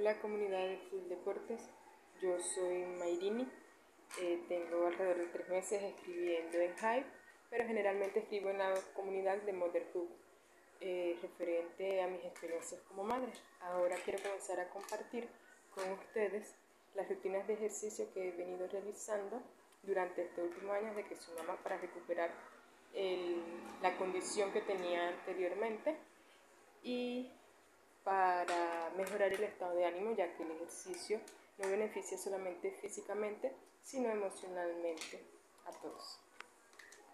Hola comunidad de Full Deportes, yo soy Mayrini, eh, tengo alrededor de tres meses escribiendo en Hive, pero generalmente escribo en la comunidad de Motherhood, eh, referente a mis experiencias como madre. Ahora quiero comenzar a compartir con ustedes las rutinas de ejercicio que he venido realizando durante este último año de que soy mamá para recuperar la condición que tenía anteriormente y mejorar el estado de ánimo, ya que el ejercicio no beneficia solamente físicamente, sino emocionalmente a todos.